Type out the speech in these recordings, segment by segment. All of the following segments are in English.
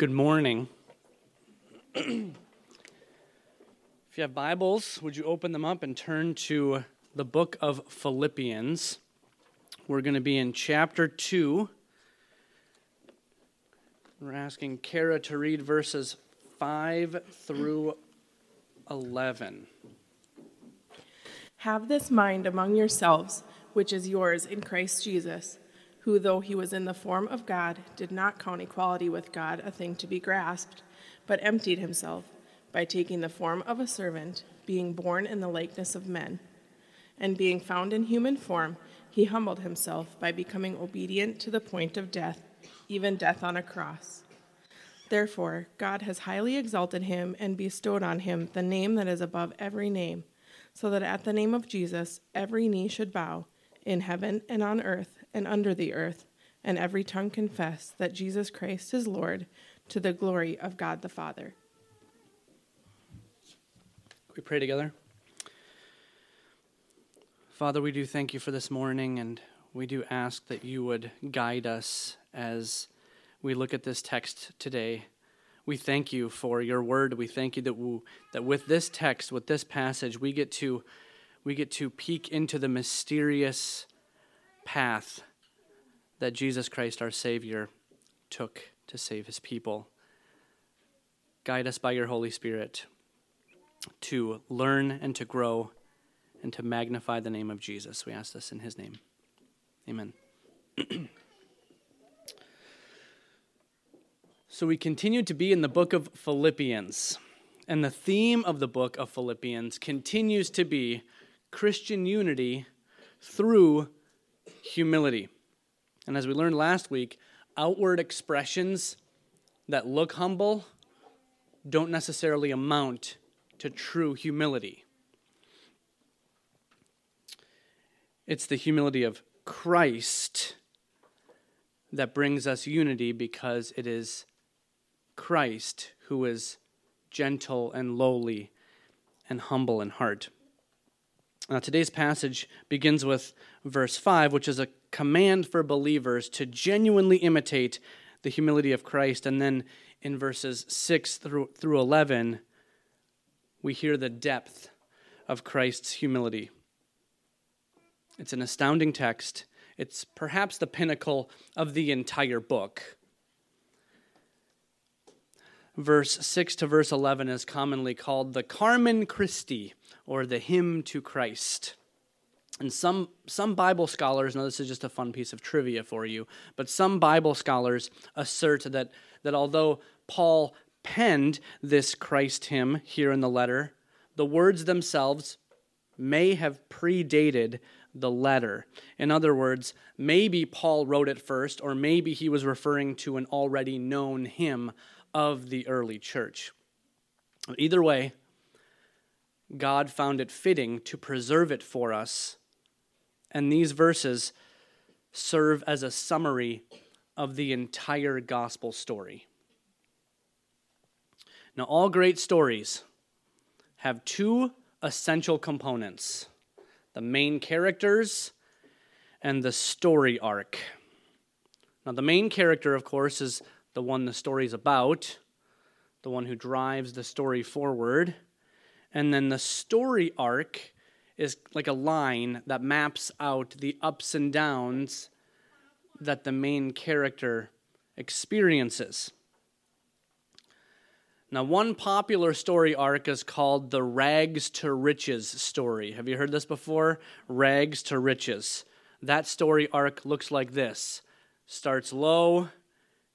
Good morning. if you have Bibles, would you open them up and turn to the book of Philippians? We're going to be in chapter 2. We're asking Kara to read verses 5 through 11. Have this mind among yourselves, which is yours in Christ Jesus who, though he was in the form of God, did not count equality with God a thing to be grasped, but emptied himself by taking the form of a servant, being born in the likeness of men. And being found in human form, he humbled himself by becoming obedient to the point of death, even death on a cross. Therefore, God has highly exalted him and bestowed on him the name that is above every name, so that at the name of Jesus every knee should bow, in heaven and on earth and under the earth, and every tongue confess that Jesus Christ is Lord, to the glory of God the Father. We pray together. Father, we do thank you for this morning, and we do ask that you would guide us as we look at this text today. We thank you for your word. We thank you that, we, that with this text, with this passage, we get to we get to peek into the mysterious path that Jesus Christ, our Savior, took to save his people. Guide us by your Holy Spirit to learn and to grow and to magnify the name of Jesus. We ask this in his name. Amen. so we continue to be in the book of Philippians. And the theme of the book of Philippians continues to be Christian unity through humility. And as we learned last week, outward expressions that look humble don't necessarily amount to true humility. It's the humility of Christ that brings us unity because it is Christ who is gentle and lowly and humble in heart. Now, today's passage begins with verse 5, which is a command for believers to genuinely imitate the humility of Christ. And then in verses 6 through, through 11, we hear the depth of Christ's humility. It's an astounding text. It's perhaps the pinnacle of the entire book. Verse 6 to verse 11 is commonly called the Carmen Christi or the hymn to Christ. And some, some Bible scholars, now this is just a fun piece of trivia for you, but some Bible scholars assert that, that although Paul penned this Christ hymn here in the letter, the words themselves may have predated the letter. In other words, maybe Paul wrote it first, or maybe he was referring to an already known hymn of the early church. Either way, God found it fitting to preserve it for us. And these verses serve as a summary of the entire gospel story. Now, all great stories have two essential components the main characters and the story arc. Now, the main character, of course, is the one the story's about, the one who drives the story forward. And then the story arc is like a line that maps out the ups and downs that the main character experiences. Now, one popular story arc is called the rags to riches story. Have you heard this before? Rags to riches. That story arc looks like this starts low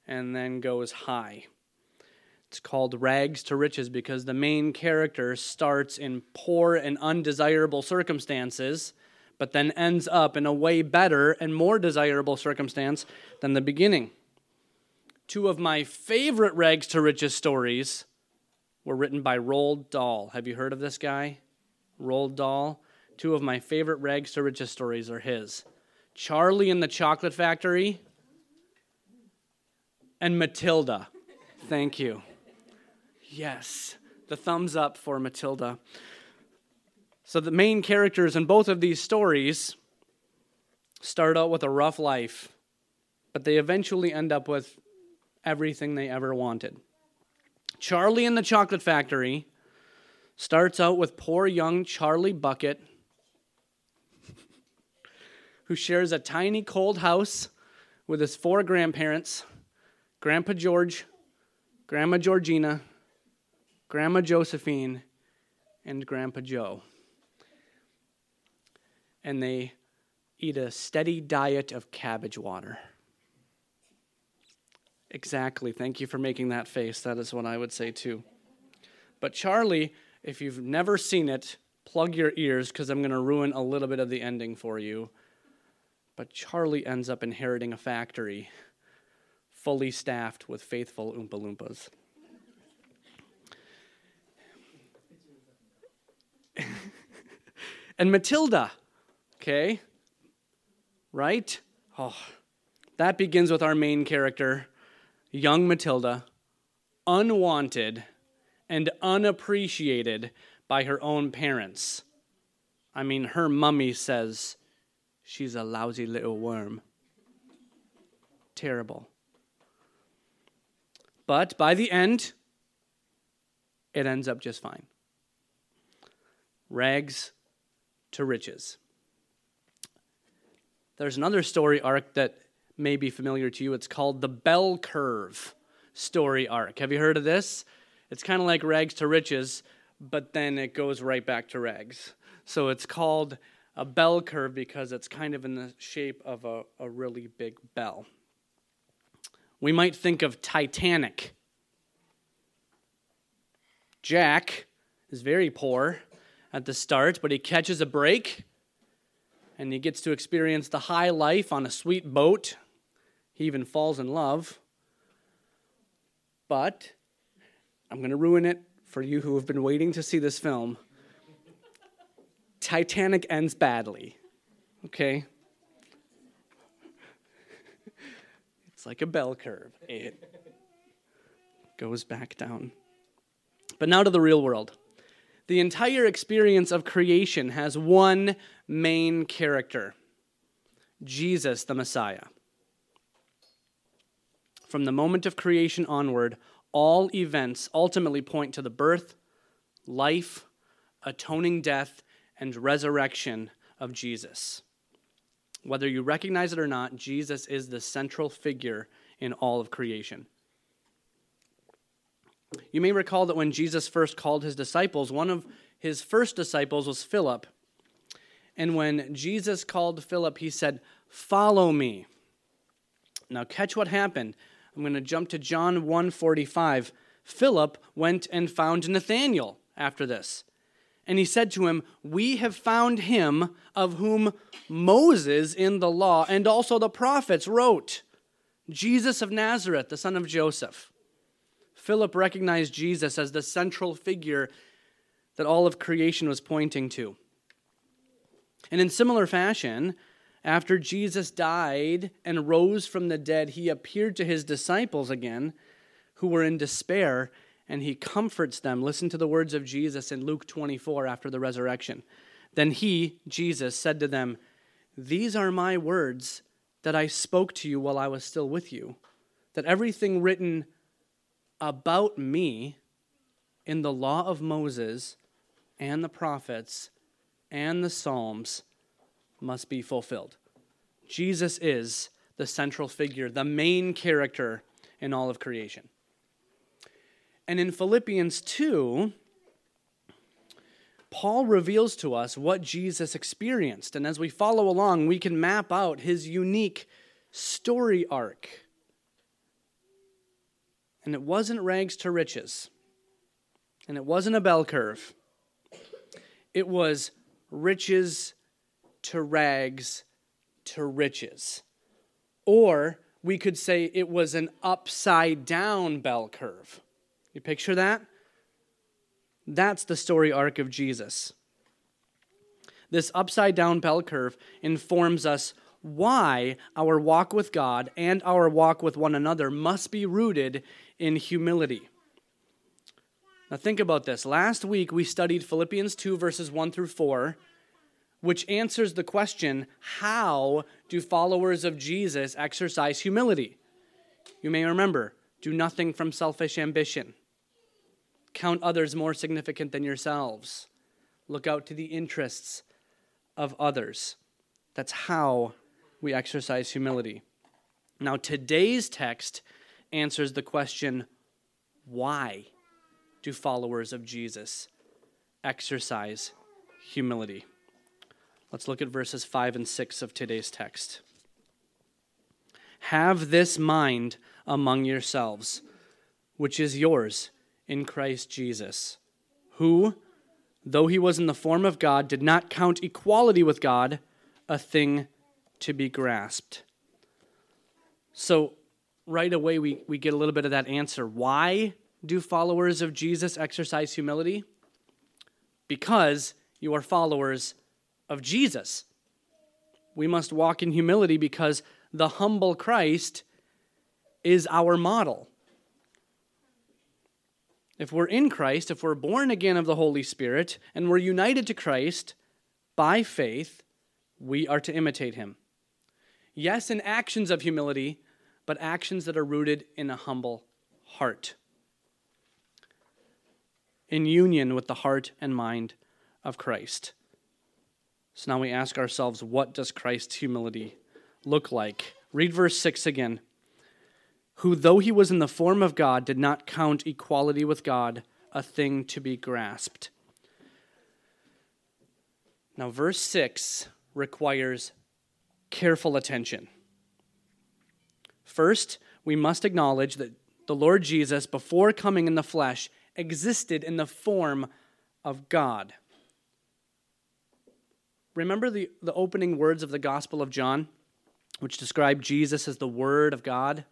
and then goes high. It's called Rags to Riches because the main character starts in poor and undesirable circumstances, but then ends up in a way better and more desirable circumstance than the beginning. Two of my favorite Rags to Riches stories were written by Roald Dahl. Have you heard of this guy? Roald Dahl. Two of my favorite Rags to Riches stories are his Charlie in the Chocolate Factory and Matilda. Thank you. Yes, the thumbs up for Matilda. So, the main characters in both of these stories start out with a rough life, but they eventually end up with everything they ever wanted. Charlie in the Chocolate Factory starts out with poor young Charlie Bucket, who shares a tiny cold house with his four grandparents Grandpa George, Grandma Georgina, Grandma Josephine, and Grandpa Joe. And they eat a steady diet of cabbage water. Exactly. Thank you for making that face. That is what I would say too. But Charlie, if you've never seen it, plug your ears because I'm going to ruin a little bit of the ending for you. But Charlie ends up inheriting a factory fully staffed with faithful Oompa Loompas. And Matilda, okay? Right? Oh, that begins with our main character, young Matilda, unwanted and unappreciated by her own parents. I mean, her mummy says she's a lousy little worm. Terrible. But by the end, it ends up just fine. Rags to riches. There's another story arc that may be familiar to you. It's called the bell curve story arc. Have you heard of this? It's kind of like rags to riches, but then it goes right back to rags. So it's called a bell curve because it's kind of in the shape of a, a really big bell. We might think of Titanic. Jack is very poor at the start, but he catches a break and he gets to experience the high life on a sweet boat. He even falls in love. But I'm going to ruin it for you who have been waiting to see this film. Titanic ends badly. Okay? It's like a bell curve. It goes back down. But now to the real world. The entire experience of creation has one main character Jesus, the Messiah. From the moment of creation onward, all events ultimately point to the birth, life, atoning death, and resurrection of Jesus. Whether you recognize it or not, Jesus is the central figure in all of creation. You may recall that when Jesus first called his disciples, one of his first disciples was Philip. And when Jesus called Philip, he said, Follow me. Now, catch what happened. I'm going to jump to John 1:45. Philip went and found Nathanael after this. And he said to him, We have found him of whom Moses in the law and also the prophets wrote, Jesus of Nazareth, the son of Joseph. Philip recognized Jesus as the central figure that all of creation was pointing to. And in similar fashion, after Jesus died and rose from the dead, he appeared to his disciples again, who were in despair, and he comforts them. Listen to the words of Jesus in Luke 24 after the resurrection. Then he, Jesus, said to them, These are my words that I spoke to you while I was still with you, that everything written about me in the law of Moses and the prophets and the Psalms must be fulfilled. Jesus is the central figure, the main character in all of creation. And in Philippians 2, Paul reveals to us what Jesus experienced. And as we follow along, we can map out his unique story arc and it wasn't rags to riches. And it wasn't a bell curve. It was riches to rags to riches. Or we could say it was an upside down bell curve. You picture that? That's the story arc of Jesus. This upside down bell curve informs us why our walk with God and our walk with one another must be rooted in humility. Now, think about this. Last week we studied Philippians 2, verses 1 through 4, which answers the question how do followers of Jesus exercise humility? You may remember Do nothing from selfish ambition. Count others more significant than yourselves. Look out to the interests of others. That's how we exercise humility. Now, today's text answers the question why do followers of Jesus exercise humility? Let's look at verses 5 and 6 of today's text. Have this mind among yourselves, which is yours in Christ Jesus, who, though he was in the form of God, did not count equality with God a thing to be grasped. So, right away, we, we get a little bit of that answer. Why do followers of Jesus exercise humility? Because you are followers of Jesus. We must walk in humility because the humble Christ is our model. If we're in Christ, if we're born again of the Holy Spirit, and we're united to Christ by faith, we are to imitate him. Yes, in actions of humility, but actions that are rooted in a humble heart. In union with the heart and mind of Christ. So now we ask ourselves, what does Christ's humility look like? Read verse 6 again. Who, though he was in the form of God, did not count equality with God a thing to be grasped. Now, verse 6 requires careful attention. First, we must acknowledge that the Lord Jesus, before coming in the flesh, existed in the form of God. Remember the, the opening words of the Gospel of John, which describe Jesus as the Word of God?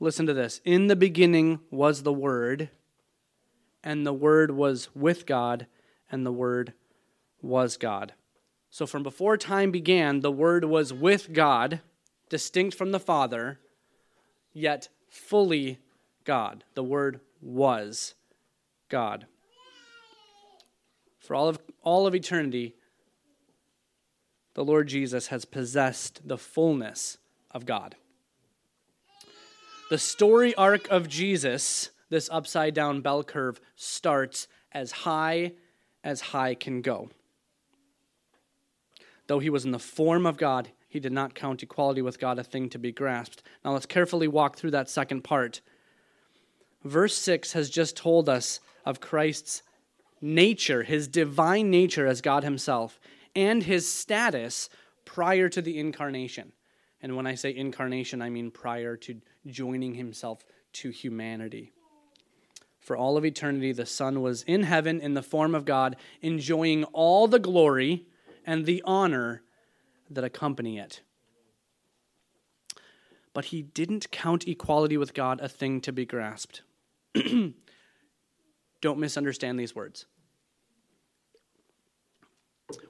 Listen to this. In the beginning was the Word, and the Word was with God, and the Word was God. So from before time began, the Word was with God, distinct from the Father, yet fully God. The Word was God. For all of, all of eternity, the Lord Jesus has possessed the fullness of God. The story arc of Jesus, this upside down bell curve, starts as high as high can go. Though he was in the form of God, he did not count equality with God a thing to be grasped. Now let's carefully walk through that second part. Verse 6 has just told us of Christ's nature, his divine nature as God himself, and his status prior to the incarnation. And when I say incarnation, I mean prior to joining himself to humanity. For all of eternity, the Son was in heaven in the form of God, enjoying all the glory and the honor that accompany it. But he didn't count equality with God a thing to be grasped. Don't misunderstand these words.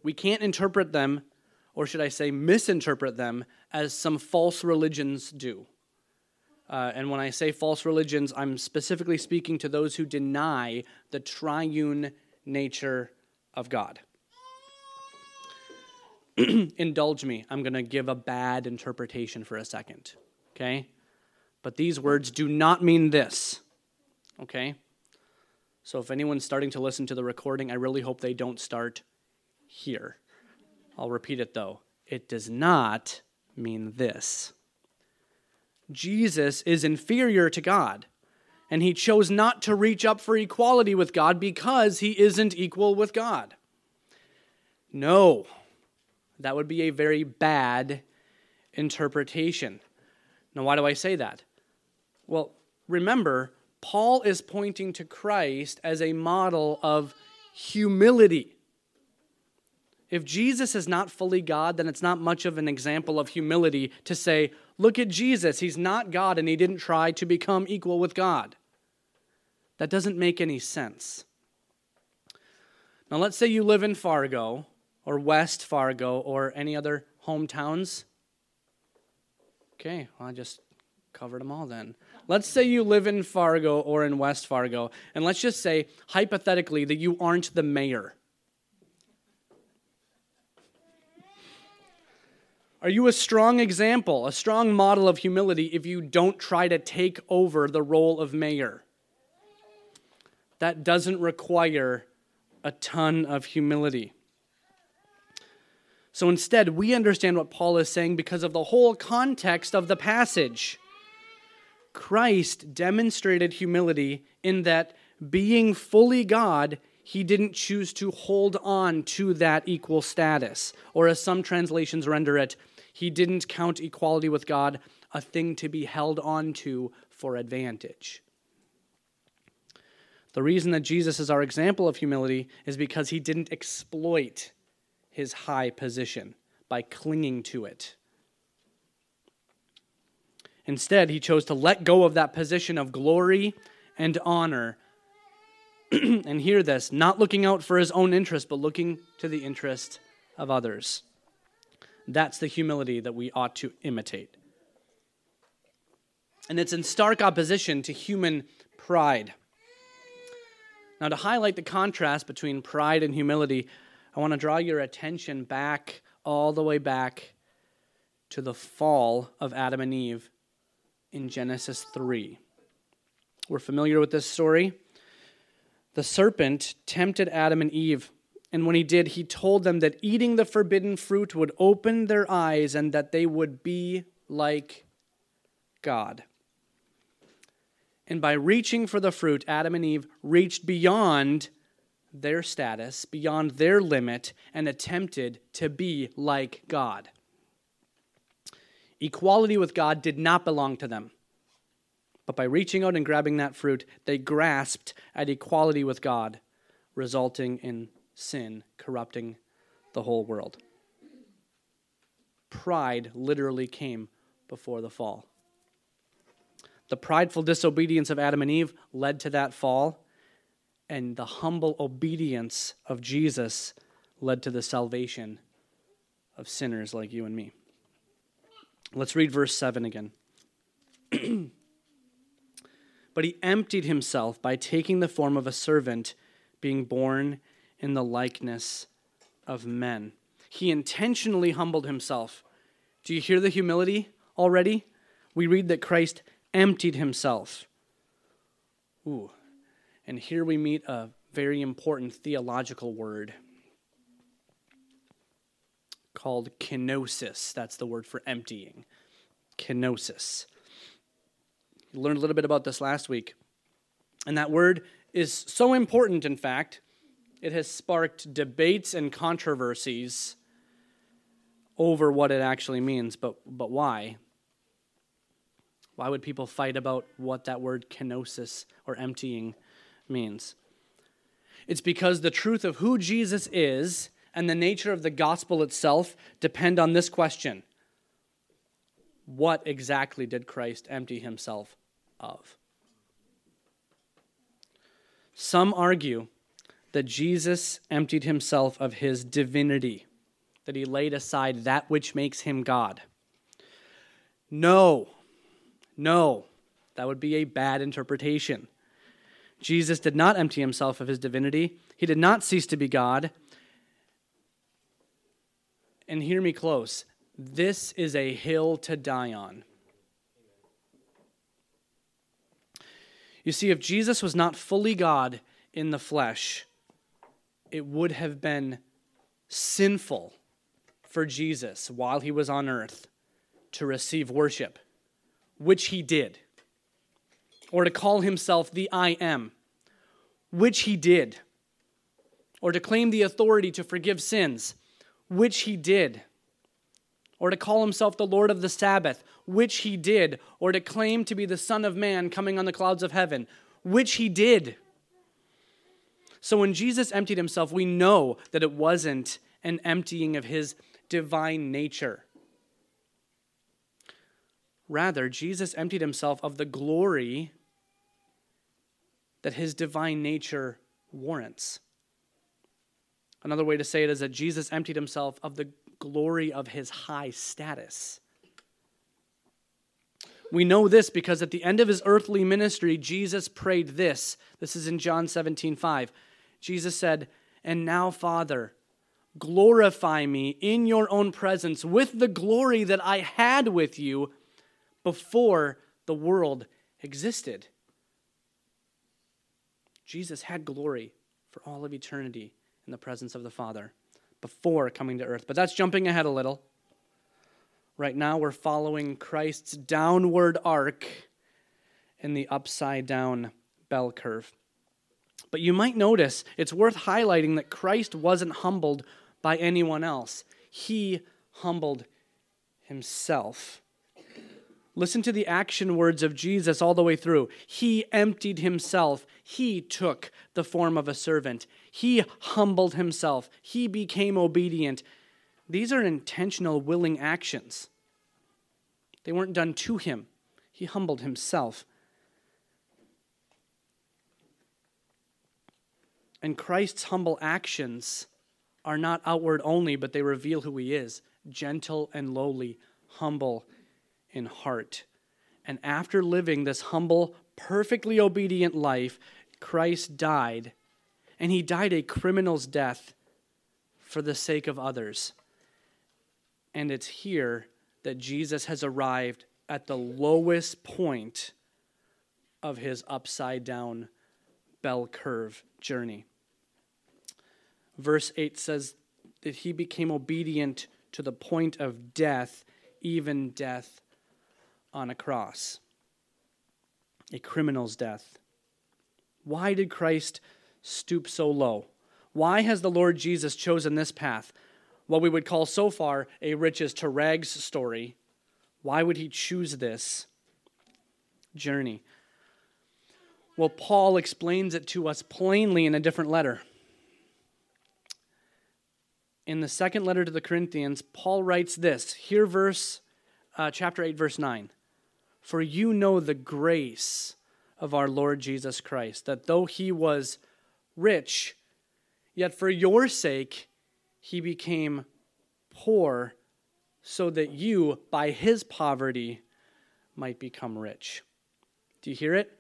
We can't interpret them, or should I say, misinterpret them, as some false religions do. Uh, and when I say false religions, I'm specifically speaking to those who deny the triune nature of God. indulge me. I'm going to give a bad interpretation for a second. Okay? But these words do not mean this. Okay? So if anyone's starting to listen to the recording, I really hope they don't start here. I'll repeat it though. It does not mean this. Jesus is inferior to God, and he chose not to reach up for equality with God because he isn't equal with God. No, that would be a very bad interpretation. Now, why do I say that? Well, remember, Paul is pointing to Christ as a model of humility. If Jesus is not fully God, then it's not much of an example of humility to say, look at Jesus, he's not God and he didn't try to become equal with God. That doesn't make any sense. Now, let's say you live in Fargo or West Fargo or any other hometowns? Okay, well, I just covered them all then. Let's say you live in Fargo or in West Fargo, and let's just say, hypothetically, that you aren't the mayor. Are you a strong example, a strong model of humility if you don't try to take over the role of mayor? That doesn't require a ton of humility. So instead, we understand what Paul is saying because of the whole context of the passage. Christ demonstrated humility in that being fully God, he didn't choose to hold on to that equal status. Or as some translations render it, he didn't count equality with God a thing to be held on to for advantage. The reason that Jesus is our example of humility is because he didn't exploit his high position by clinging to it. Instead, he chose to let go of that position of glory and honor. and hear this not looking out for his own interest, but looking to the interest of others. That's the humility that we ought to imitate. And it's in stark opposition to human pride. Now, to highlight the contrast between pride and humility, I want to draw your attention back, all the way back to the fall of Adam and Eve in Genesis 3. We're familiar with this story. The serpent tempted Adam and Eve and when he did, he told them that eating the forbidden fruit would open their eyes and that they would be like God. And by reaching for the fruit, Adam and Eve reached beyond their status, beyond their limit, and attempted to be like God. Equality with God did not belong to them. But by reaching out and grabbing that fruit, they grasped at equality with God, resulting in sin corrupting the whole world. Pride literally came before the fall. The prideful disobedience of Adam and Eve led to that fall, and the humble obedience of Jesus led to the salvation of sinners like you and me. Let's read verse 7 again. but he emptied himself by taking the form of a servant, being born in the likeness of men. He intentionally humbled himself. Do you hear the humility already? We read that Christ emptied himself. Ooh. And here we meet a very important theological word called kenosis. That's the word for emptying. Kenosis. You learned a little bit about this last week. And that word is so important, in fact, it has sparked debates and controversies over what it actually means, but, but why? Why would people fight about what that word kenosis or emptying means? It's because the truth of who Jesus is and the nature of the gospel itself depend on this question What exactly did Christ empty himself of? Some argue that Jesus emptied himself of his divinity, that he laid aside that which makes him God. No, no, that would be a bad interpretation. Jesus did not empty himself of his divinity, he did not cease to be God. And hear me close this is a hill to die on. You see, if Jesus was not fully God in the flesh, it would have been sinful for Jesus while he was on earth to receive worship, which he did, or to call himself the I am, which he did, or to claim the authority to forgive sins, which he did, or to call himself the Lord of the Sabbath, which he did, or to claim to be the Son of Man coming on the clouds of heaven, which he did. So when Jesus emptied himself, we know that it wasn't an emptying of his divine nature. Rather, Jesus emptied himself of the glory that his divine nature warrants. Another way to say it is that Jesus emptied himself of the glory of his high status. We know this because at the end of his earthly ministry, Jesus prayed this. This is in John 17 5. Jesus said, And now, Father, glorify me in your own presence with the glory that I had with you before the world existed. Jesus had glory for all of eternity in the presence of the Father before coming to earth. But that's jumping ahead a little. Right now, we're following Christ's downward arc in the upside down bell curve. But you might notice it's worth highlighting that Christ wasn't humbled by anyone else, he humbled himself. Listen to the action words of Jesus all the way through. He emptied himself. He took the form of a servant. He humbled himself. He became obedient. These are intentional, willing actions. They weren't done to him, he humbled himself. And Christ's humble actions are not outward only, but they reveal who he is gentle and lowly, humble in heart. And after living this humble, perfectly obedient life, Christ died, and he died a criminal's death for the sake of others. And it's here that Jesus has arrived at the lowest point of his upside down bell curve journey. Verse 8 says that he became obedient to the point of death, even death on a cross, a criminal's death. Why did Christ stoop so low? Why has the Lord Jesus chosen this path? What we would call so far a riches to rags story. Why would he choose this journey? Well, Paul explains it to us plainly in a different letter in the second letter to the Corinthians, Paul writes this. Here, verse, uh, chapter 8, verse 9. For you know the grace of our Lord Jesus Christ, that though he was rich, yet for your sake he became poor, so that you, by his poverty, might become rich. Do you hear it?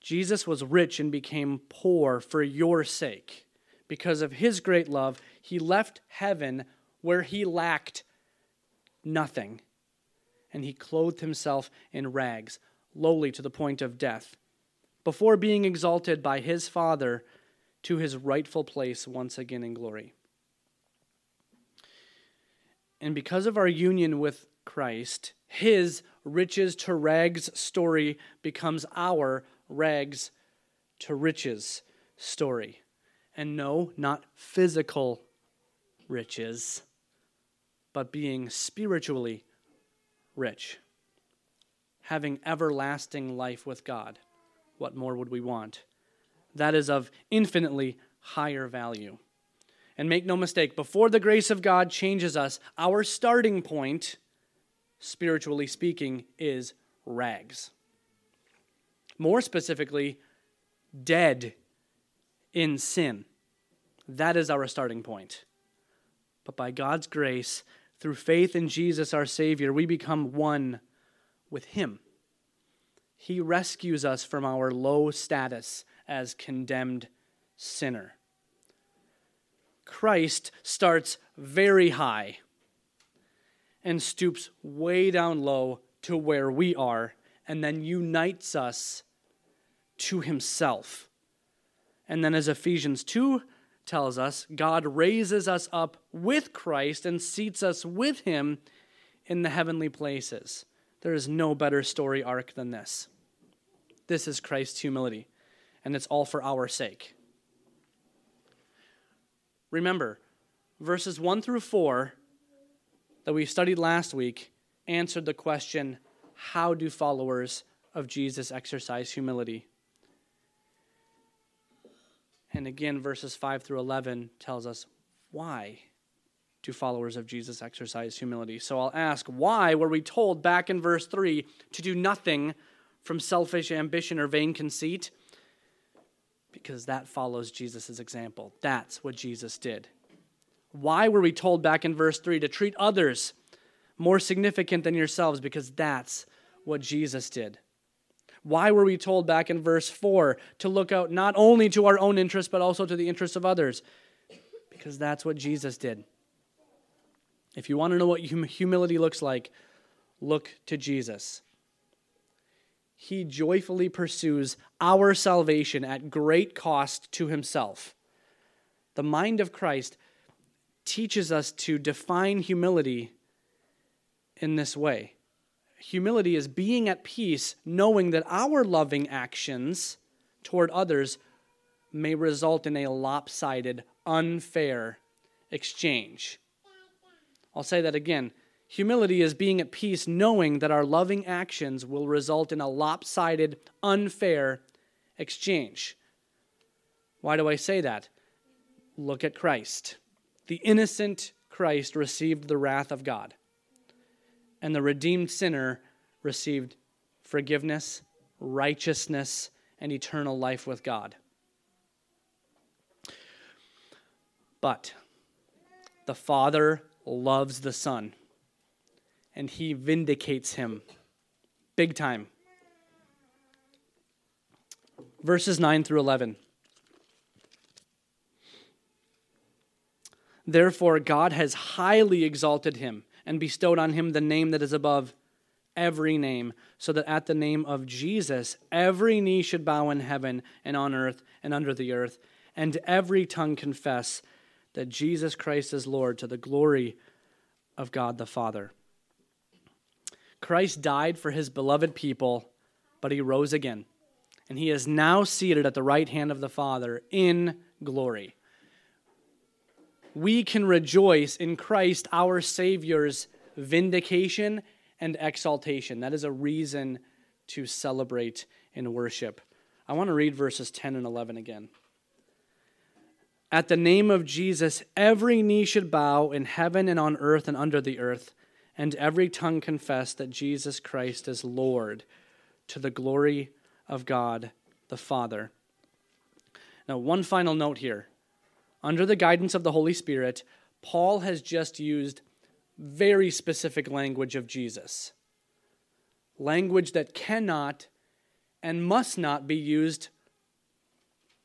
Jesus was rich and became poor for your sake because of his great love, he left heaven where he lacked nothing. And he clothed himself in rags, lowly to the point of death, before being exalted by his Father to his rightful place once again in glory. And because of our union with Christ, his riches to rags story becomes our rags to riches story. And no, not physical riches, but being spiritually rich, having everlasting life with God. What more would we want? That is of infinitely higher value. And make no mistake, before the grace of God changes us, our starting point, spiritually speaking, is rags. More specifically, dead in sin. That is our starting point. But by God's grace, through faith in Jesus our Savior, we become one with Him. He rescues us from our low status as condemned sinner. Christ starts very high and stoops way down low to where we are, and then unites us to Himself. And then, as Ephesians 2 tells us, God raises us up with Christ and seats us with him in the heavenly places. There is no better story arc than this. This is Christ's humility, and it's all for our sake. Remember, verses 1 through 4 that we studied last week answered the question how do followers of Jesus exercise humility? And again, verses 5 through 11 tells us why do followers of Jesus exercise humility? So I'll ask, why were we told back in verse 3 to do nothing from selfish ambition or vain conceit? Because that follows Jesus' example. That's what Jesus did. Why were we told back in verse 3 to treat others more significant than yourselves? Because that's what Jesus did. Why were we told back in verse 4 to look out not only to our own interests, but also to the interests of others? Because that's what Jesus did. If you want to know what hum- humility looks like, look to Jesus. He joyfully pursues our salvation at great cost to himself. The mind of Christ teaches us to define humility in this way. Humility is being at peace, knowing that our loving actions toward others may result in a lopsided, unfair exchange. I'll say that again. Humility is being at peace, knowing that our loving actions will result in a lopsided, unfair exchange. Why do I say that? Look at Christ. The innocent Christ received the wrath of God, and the redeemed sinner received forgiveness, righteousness, and eternal life with God. But the Father loves the Son, and he vindicates him big time. Verses 9 through 11. Therefore, God has highly exalted him and bestowed on him the name that is above every name, so that at the name of Jesus every knee should bow in heaven and on earth and under the earth, and every tongue confess that Jesus Christ is Lord to the glory of God the Father. Christ died for his beloved people, but he rose again, and he is now seated at the right hand of the Father in glory we can rejoice in Christ, our Savior's vindication and exaltation. That is a reason to celebrate and worship. I want to read verses 10 and 11 again. At the name of Jesus, every knee should bow in heaven and on earth and under the earth, and every tongue confess that Jesus Christ is Lord to the glory of God the Father. Now, one final note here under the guidance of the Holy Spirit, Paul has just used very specific language of Jesus. Language that cannot and must not be used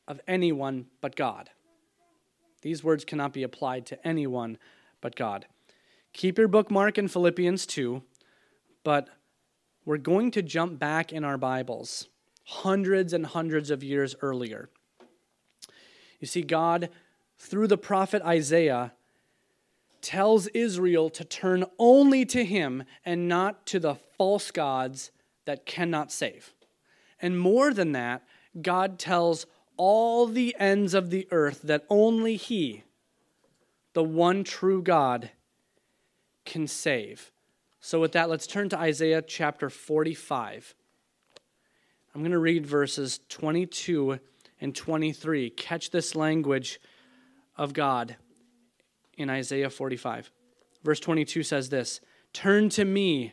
of anyone but God. These words cannot be applied to anyone but God. Keep your bookmark in Philippians 2, but we're going to jump back in our Bibles hundreds and hundreds of years earlier. You see, God through the prophet Isaiah, tells Israel to turn only to him and not to the false gods that cannot save. And more than that, God tells all the ends of the earth that only he, the one true God, can save. So, with that, let's turn to Isaiah chapter 45. I'm going to read verses 22 and 23. Catch this language of God in Isaiah 45. Verse 22 says this Turn to me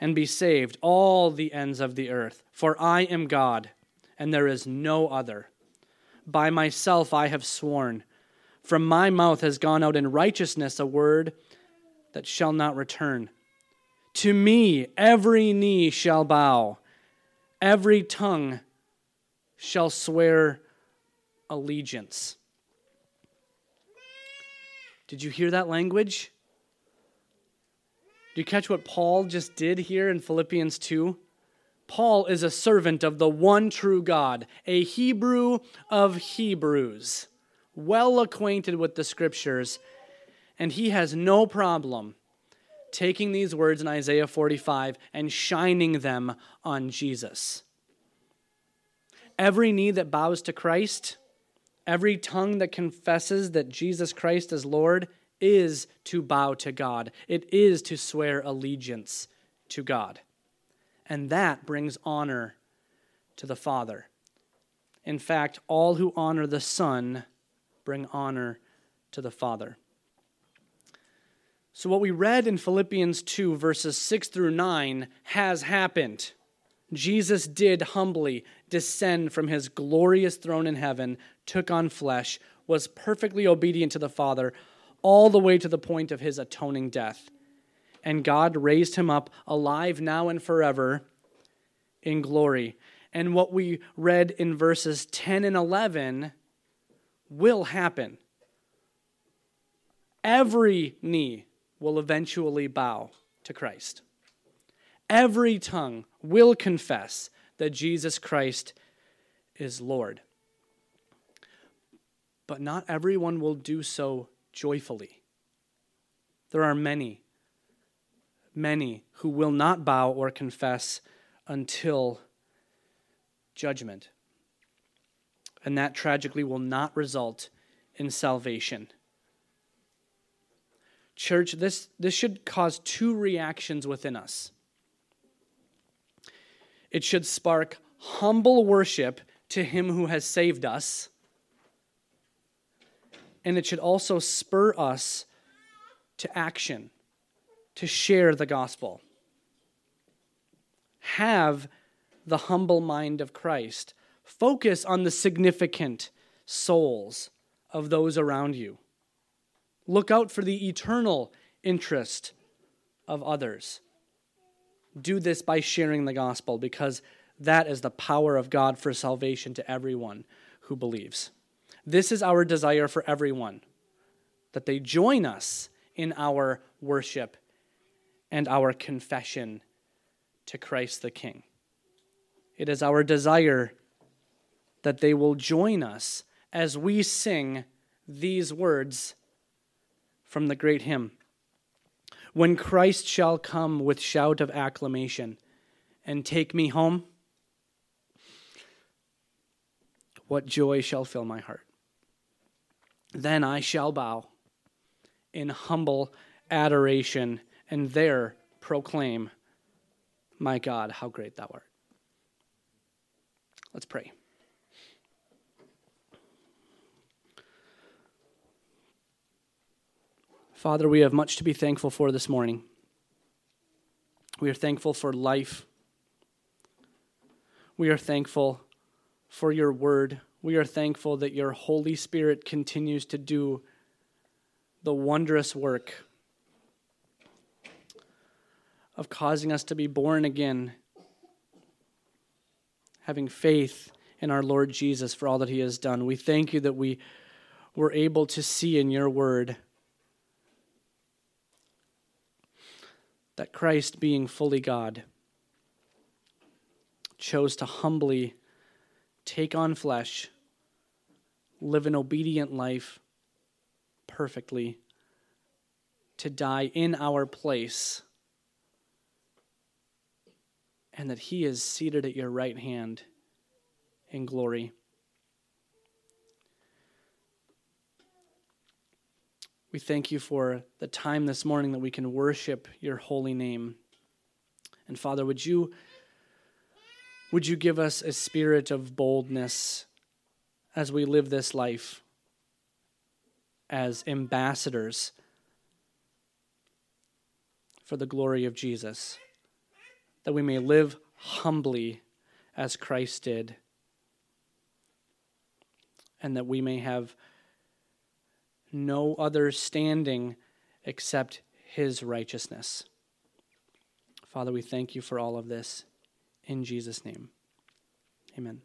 and be saved, all the ends of the earth, for I am God, and there is no other. By myself I have sworn. From my mouth has gone out in righteousness a word that shall not return. To me every knee shall bow, every tongue shall swear allegiance. Did you hear that language? Do you catch what Paul just did here in Philippians 2? Paul is a servant of the one true God, a Hebrew of Hebrews, well acquainted with the scriptures, and he has no problem taking these words in Isaiah 45 and shining them on Jesus. Every knee that bows to Christ Every tongue that confesses that Jesus Christ is Lord is to bow to God, it is to swear allegiance to God. And that brings honor to the Father. In fact, all who honor the Son bring honor to the Father. So, what we read in Philippians 2, verses 6 through 9, has happened. Jesus did humbly descend from his glorious throne in heaven, took on flesh, was perfectly obedient to the Father, all the way to the point of his atoning death. And God raised him up alive now and forever in glory. And what we read in verses 10 and 11 will happen. every knee will eventually bow to Christ. Every tongue will confess that Jesus Christ is Lord. But not everyone will do so joyfully. There are many, many who will not bow or confess until judgment. And that tragically will not result in salvation. Church, this, this should cause two reactions within us. It should spark humble worship to Him who has saved us, and it should also spur us to action, to share the gospel. Have the humble mind of Christ. Focus on the significant souls of those around you. Look out for the eternal interest of others. Do this by sharing the gospel because that is the power of God for salvation to everyone who believes. This is our desire for everyone that they join us in our worship and our confession to Christ the King. It is our desire that they will join us as we sing these words from the great hymn When Christ shall come with shout of acclamation and take me home, what joy shall fill my heart? Then I shall bow in humble adoration and there proclaim, My God, how great thou art. Let's pray. Father, we have much to be thankful for this morning. We are thankful for life. We are thankful for your word. We are thankful that your Holy Spirit continues to do the wondrous work of causing us to be born again, having faith in our Lord Jesus for all that he has done. We thank you that we were able to see in your word that Christ, being fully God, chose to humbly take on flesh, live an obedient life perfectly, to die in our place, and that he is seated at your right hand in glory. We thank you for the time this morning that we can worship your holy name. And Father, would you would you give us a spirit of boldness as we live this life as ambassadors for the glory of Jesus, that we may live humbly as Christ did, and that we may have no other standing except his righteousness. Father, we thank you for all of this. In Jesus' name, amen.